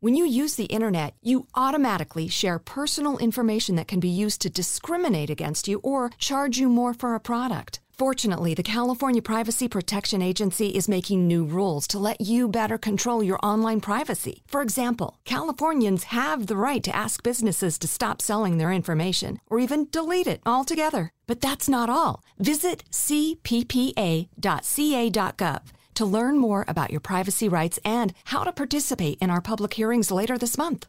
When you use the internet, you automatically share personal information that can be used to discriminate against you or charge you more for a product. Fortunately, the California Privacy Protection Agency is making new rules to let you better control your online privacy. For example, Californians have the right to ask businesses to stop selling their information or even delete it altogether. But that's not all. Visit cppa.ca.gov to learn more about your privacy rights and how to participate in our public hearings later this month.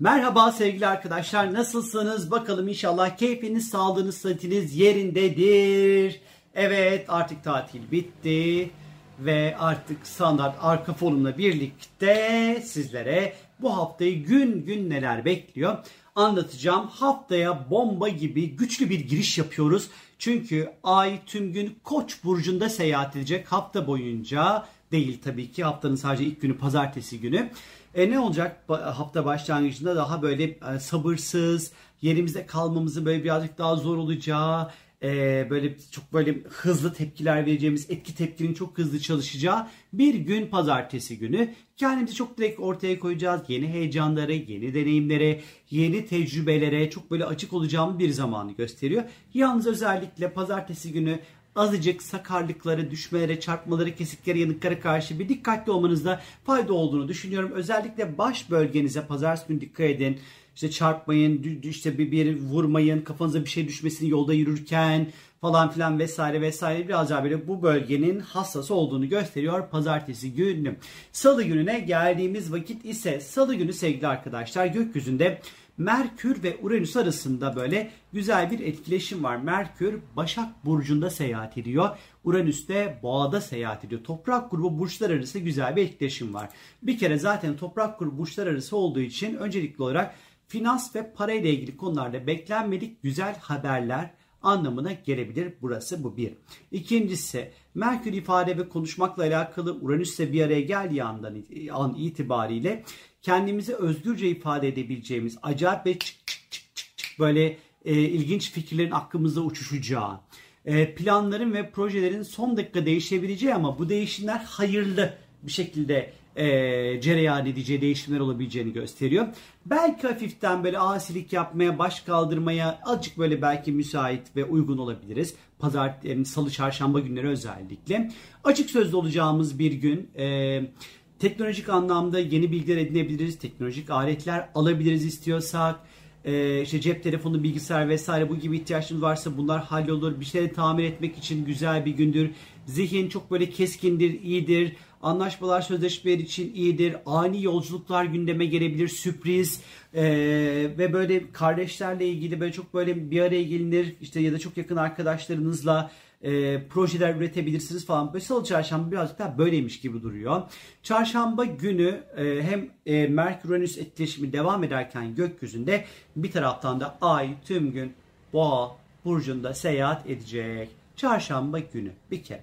Merhaba sevgili arkadaşlar nasılsınız? Bakalım inşallah keyfiniz, sağlığınız, sıhhatiniz yerindedir. Evet artık tatil bitti ve artık standart arka fonumla birlikte sizlere bu haftayı gün gün neler bekliyor anlatacağım. Haftaya bomba gibi güçlü bir giriş yapıyoruz. Çünkü ay tüm gün Koç burcunda seyahat edecek hafta boyunca değil tabii ki haftanın sadece ilk günü pazartesi günü. E ne olacak hafta başlangıcında daha böyle e, sabırsız, yerimizde kalmamızın böyle birazcık daha zor olacağı, e, böyle çok böyle hızlı tepkiler vereceğimiz, etki tepkinin çok hızlı çalışacağı bir gün pazartesi günü. Kendimizi çok direkt ortaya koyacağız. Yeni heyecanlara, yeni deneyimlere, yeni tecrübelere çok böyle açık olacağımız bir zamanı gösteriyor. Yalnız özellikle pazartesi günü azıcık sakarlıkları, düşmelere, çarpmaları, kesiklere, yanıklara karşı bir dikkatli olmanızda fayda olduğunu düşünüyorum. Özellikle baş bölgenize pazartesi günü dikkat edin. İşte çarpmayın, işte bir, bir vurmayın, kafanıza bir şey düşmesin yolda yürürken falan filan vesaire vesaire biraz daha böyle bu bölgenin hassas olduğunu gösteriyor pazartesi günü. Salı gününe geldiğimiz vakit ise salı günü sevgili arkadaşlar gökyüzünde Merkür ve Uranüs arasında böyle güzel bir etkileşim var. Merkür Başak Burcu'nda seyahat ediyor. Uranüs de Boğa'da seyahat ediyor. Toprak grubu burçlar arası güzel bir etkileşim var. Bir kere zaten toprak grubu burçlar arası olduğu için öncelikli olarak finans ve para ile ilgili konularda beklenmedik güzel haberler anlamına gelebilir. Burası bu bir. İkincisi Merkür ifade ve konuşmakla alakalı Uranüs ile bir araya geldiği andan an itibariyle kendimizi özgürce ifade edebileceğimiz acayip ve çık çık çık çık çık böyle e, ilginç fikirlerin aklımızda uçuşacağı, e, planların ve projelerin son dakika değişebileceği ama bu değişimler hayırlı bir şekilde e, cereyan edeceği değişimler olabileceğini gösteriyor. Belki hafiften böyle asilik yapmaya, baş kaldırmaya azıcık böyle belki müsait ve uygun olabiliriz. Pazar, yani salı, çarşamba günleri özellikle. Açık sözlü olacağımız bir gün. E, teknolojik anlamda yeni bilgiler edinebiliriz. Teknolojik aletler alabiliriz istiyorsak. Ee, işte cep telefonu, bilgisayar vesaire bu gibi ihtiyaçlarınız varsa bunlar hallolur. Bir şeyleri tamir etmek için güzel bir gündür. Zihin çok böyle keskindir, iyidir. Anlaşmalar, sözleşmeler için iyidir. Ani yolculuklar gündeme gelebilir, sürpriz ee, ve böyle kardeşlerle ilgili böyle çok böyle bir araya gelinir. İşte ya da çok yakın arkadaşlarınızla e, projeler üretebilirsiniz falan. Böyle salı çarşamba birazcık daha böyleymiş gibi duruyor. Çarşamba günü e, hem e, Merkür-Uranüs etkileşimi devam ederken gökyüzünde bir taraftan da Ay tüm gün Boğa burcunda seyahat edecek. Çarşamba günü bir kere.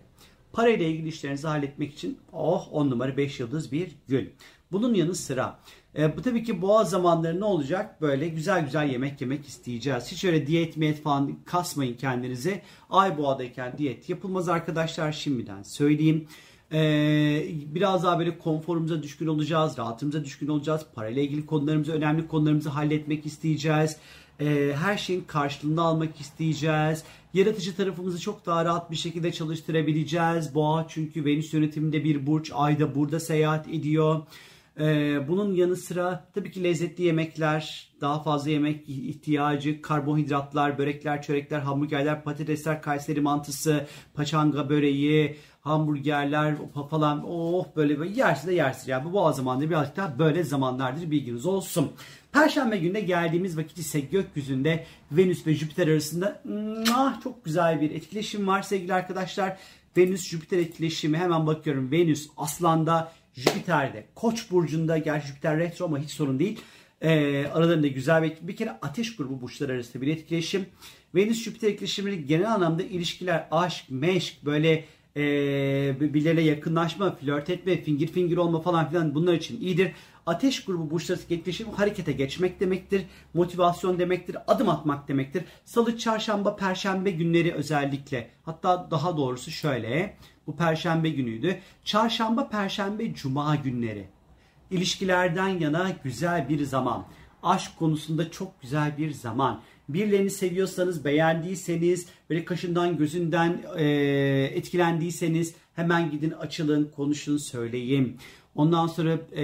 Parayla ilgili işlerinizi halletmek için oh 10 numara 5 yıldız bir gün. Bunun yanı sıra e, bu tabii ki boğaz zamanları ne olacak? Böyle güzel güzel yemek yemek isteyeceğiz. Hiç öyle diyet miyet falan kasmayın kendinize. Ay boğadayken diyet yapılmaz arkadaşlar şimdiden söyleyeyim. Ee, biraz daha böyle konforumuza düşkün olacağız, rahatımıza düşkün olacağız. Parayla ilgili konularımızı, önemli konularımızı halletmek isteyeceğiz. Ee, her şeyin karşılığını almak isteyeceğiz. Yaratıcı tarafımızı çok daha rahat bir şekilde çalıştırabileceğiz. Boğa çünkü Venüs yönetiminde bir burç, ayda burada seyahat ediyor. Ee, bunun yanı sıra tabii ki lezzetli yemekler, daha fazla yemek ihtiyacı, karbonhidratlar, börekler, çörekler, hamburgerler, patatesler, Kayseri mantısı, paçanga böreği, hamburgerler falan oh böyle böyle yersiz de yersiz. Yani bu boğaz zamanları birazcık daha böyle zamanlardır bilginiz olsun. Perşembe gününe geldiğimiz vakit ise gökyüzünde Venüs ve Jüpiter arasında ah, çok güzel bir etkileşim var sevgili arkadaşlar. Venüs-Jüpiter etkileşimi hemen bakıyorum. Venüs Aslan'da Jüpiter'de Koç burcunda gerçi Jüpiter retro ama hiç sorun değil. Ee, aralarında güzel bir, bir kere ateş grubu burçlar arasında bir etkileşim. Venüs Jüpiter etkileşimleri genel anlamda ilişkiler, aşk, meşk böyle e, birbirleriyle yakınlaşma, flört etme, fingir fingir olma falan filan bunlar için iyidir. Ateş grubu burçları etkileşim harekete geçmek demektir. Motivasyon demektir. Adım atmak demektir. Salı, çarşamba, perşembe günleri özellikle. Hatta daha doğrusu şöyle. Bu perşembe günüydü. Çarşamba, perşembe, cuma günleri. İlişkilerden yana güzel bir zaman. Aşk konusunda çok güzel bir zaman. Birilerini seviyorsanız, beğendiyseniz, böyle kaşından gözünden e, etkilendiyseniz hemen gidin açılın, konuşun, söyleyin. Ondan sonra e,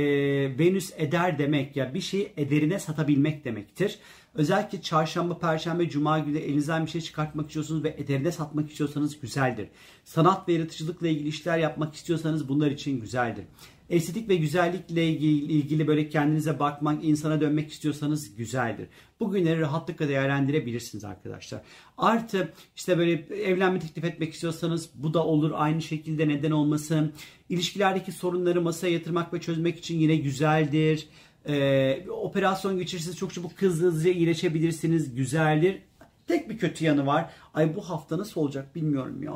Venüs eder demek ya bir şeyi ederine satabilmek demektir. Özellikle çarşamba, perşembe, cuma günü elinizden bir şey çıkartmak istiyorsunuz ve ederine satmak istiyorsanız güzeldir. Sanat ve yaratıcılıkla ilgili işler yapmak istiyorsanız bunlar için güzeldir. Estetik ve güzellikle ilgili, böyle kendinize bakmak, insana dönmek istiyorsanız güzeldir. Bugünleri rahatlıkla değerlendirebilirsiniz arkadaşlar. Artı işte böyle evlenme teklif etmek istiyorsanız bu da olur aynı şekilde neden olmasın. İlişkilerdeki sorunları masaya yatırmak ve çözmek için yine güzeldir. Ee, operasyon geçirirseniz çok çabuk hızlı hızlıca iyileşebilirsiniz. Güzeldir. Tek bir kötü yanı var. Ay bu hafta nasıl olacak bilmiyorum ya.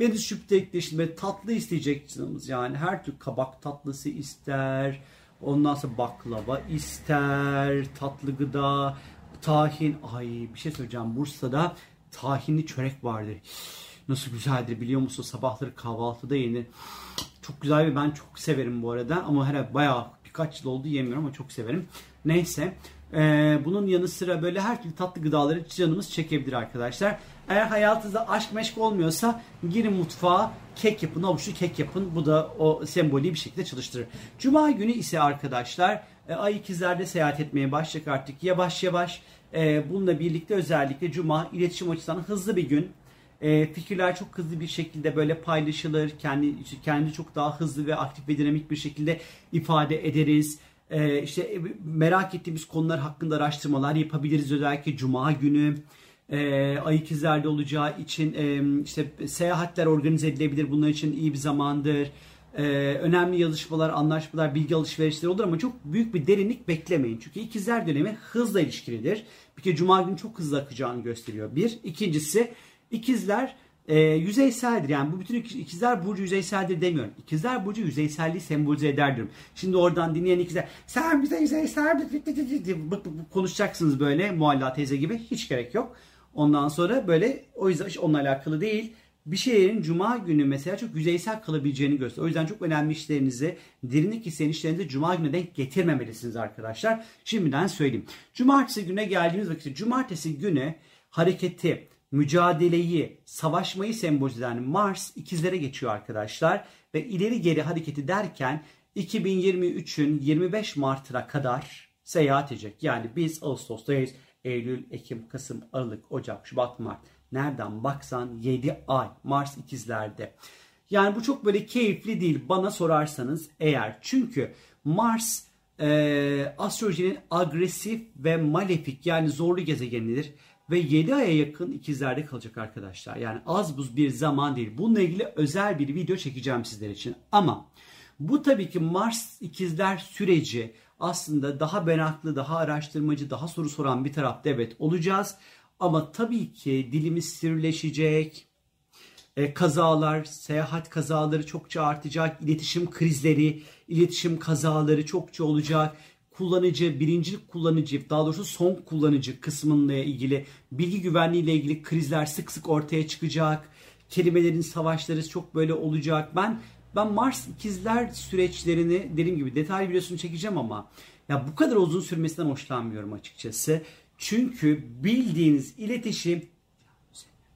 Venüs Jüpiter etkileşimi tatlı isteyecek canımız yani her tür kabak tatlısı ister. Ondan sonra baklava ister, tatlı gıda, tahin. Ay bir şey söyleyeceğim. Bursa'da tahinli çörek vardır. Nasıl güzeldir biliyor musun? Sabahları kahvaltıda yenir. Çok güzel ve ben çok severim bu arada. Ama herhalde bayağı birkaç yıl oldu yemiyorum ama çok severim. Neyse. Ee, bunun yanı sıra böyle her türlü tatlı gıdaları canımız çekebilir arkadaşlar. Eğer hayatınızda aşk meşk olmuyorsa girin mutfağa kek yapın, avuçlu kek yapın. Bu da o sembolü bir şekilde çalıştırır. Cuma günü ise arkadaşlar e, ay ikizlerde seyahat etmeye başlayacak artık yavaş yavaş. E, bununla birlikte özellikle Cuma iletişim açısından hızlı bir gün. E, fikirler çok hızlı bir şekilde böyle paylaşılır. Kendi kendi çok daha hızlı ve aktif ve dinamik bir şekilde ifade ederiz. E, işte merak ettiğimiz konular hakkında araştırmalar yapabiliriz özellikle Cuma günü e, ay ikizlerde olacağı için e, işte seyahatler organize edilebilir. Bunlar için iyi bir zamandır. E, önemli yazışmalar, anlaşmalar, bilgi alışverişleri olur ama çok büyük bir derinlik beklemeyin. Çünkü ikizler dönemi hızla ilişkilidir. Bir kere cuma günü çok hızlı akacağını gösteriyor. Bir. İkincisi ikizler e, yüzeyseldir. Yani bu bütün ikizler burcu yüzeyseldir demiyorum. İkizler burcu yüzeyselliği sembolize eder diyorum. Şimdi oradan dinleyen ikizler sen bize yüzeysel konuşacaksınız böyle Mualla teyze gibi. Hiç gerek yok. Ondan sonra böyle o yüzden onunla alakalı değil. Bir şeylerin cuma günü mesela çok yüzeysel kalabileceğini gösteriyor. O yüzden çok önemli işlerinizi, derinlik isteyen işlerinizi cuma gününe denk getirmemelisiniz arkadaşlar. Şimdiden söyleyeyim. Cumartesi güne geldiğimiz vakit cumartesi günü hareketi, mücadeleyi, savaşmayı sembolize eden Mars ikizlere geçiyor arkadaşlar. Ve ileri geri hareketi derken 2023'ün 25 Mart'ına kadar seyahat edecek. Yani biz Ağustos'tayız. Eylül, Ekim, Kasım, Aralık, Ocak, Şubat, Mart. Nereden baksan 7 ay. Mars ikizlerde. Yani bu çok böyle keyifli değil bana sorarsanız eğer. Çünkü Mars e, astrolojinin agresif ve malefik yani zorlu gezegenidir. Ve 7 aya yakın ikizlerde kalacak arkadaşlar. Yani az buz bir zaman değil. Bununla ilgili özel bir video çekeceğim sizler için. Ama bu tabii ki Mars ikizler süreci aslında daha benaklı, daha araştırmacı, daha soru soran bir tarafta evet olacağız. Ama tabii ki dilimiz sivrileşecek, e, kazalar, seyahat kazaları çokça artacak, iletişim krizleri, iletişim kazaları çokça olacak. Kullanıcı, birinci kullanıcı, daha doğrusu son kullanıcı kısmınla ilgili, bilgi güvenliği ile ilgili krizler sık sık ortaya çıkacak. Kelimelerin savaşları çok böyle olacak. Ben ben Mars ikizler süreçlerini dediğim gibi detaylı videosunu çekeceğim ama ya bu kadar uzun sürmesinden hoşlanmıyorum açıkçası. Çünkü bildiğiniz iletişim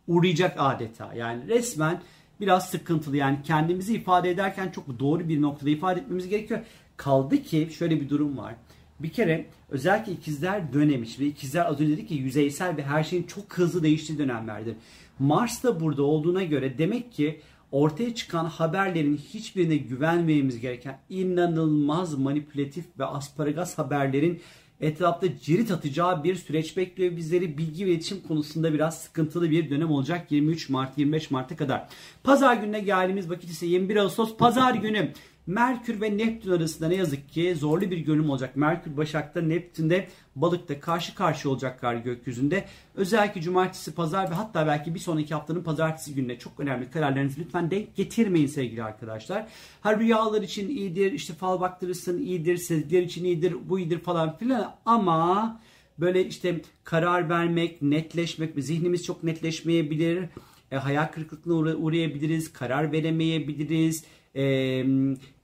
uğrayacak adeta. Yani resmen biraz sıkıntılı. Yani kendimizi ifade ederken çok doğru bir noktada ifade etmemiz gerekiyor. Kaldı ki şöyle bir durum var. Bir kere özellikle ikizler dönemi ve ikizler az önce dedik ki yüzeysel ve her şeyin çok hızlı değiştiği dönemlerdir. Mars da burada olduğuna göre demek ki ortaya çıkan haberlerin hiçbirine güvenmeyemiz gereken inanılmaz manipülatif ve asparagas haberlerin etrafta cirit atacağı bir süreç bekliyor bizleri. Bilgi ve iletişim konusunda biraz sıkıntılı bir dönem olacak 23 Mart 25 Mart'a kadar. Pazar gününe geldiğimiz vakit ise 21 Ağustos Pazar günü Merkür ve Neptün arasında ne yazık ki zorlu bir görünüm olacak. Merkür Başak'ta, Neptün'de Balık'ta karşı karşı olacaklar gökyüzünde. Özellikle cumartesi, pazar ve hatta belki bir sonraki haftanın pazartesi gününe çok önemli kararlarınızı lütfen denk getirmeyin sevgili arkadaşlar. Her rüyalar için iyidir, işte fal baktırırsın iyidir, sezgiler için iyidir, bu iyidir falan filan ama böyle işte karar vermek, netleşmek, zihnimiz çok netleşmeyebilir. E, hayal kırıklığına uğrayabiliriz, karar veremeyebiliriz Ee,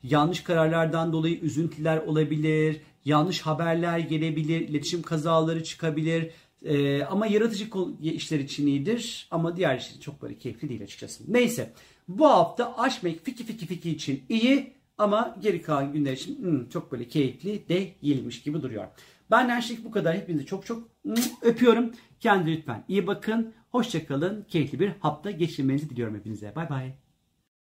yanlış kararlardan dolayı üzüntüler olabilir, yanlış haberler gelebilir, iletişim kazaları çıkabilir. Ee, ama yaratıcı işler için iyidir ama diğer işler çok böyle keyifli değil açıkçası. Neyse bu hafta aşmek fiki fiki fiki için iyi ama geri kalan günler için hmm, çok böyle keyifli değilmiş gibi duruyor. Benden şimdilik bu kadar. Hepinizi çok çok hmm, öpüyorum. Kendinize lütfen iyi bakın. Hoşçakalın. Keyifli bir hafta geçirmenizi diliyorum hepinize. Bay bay.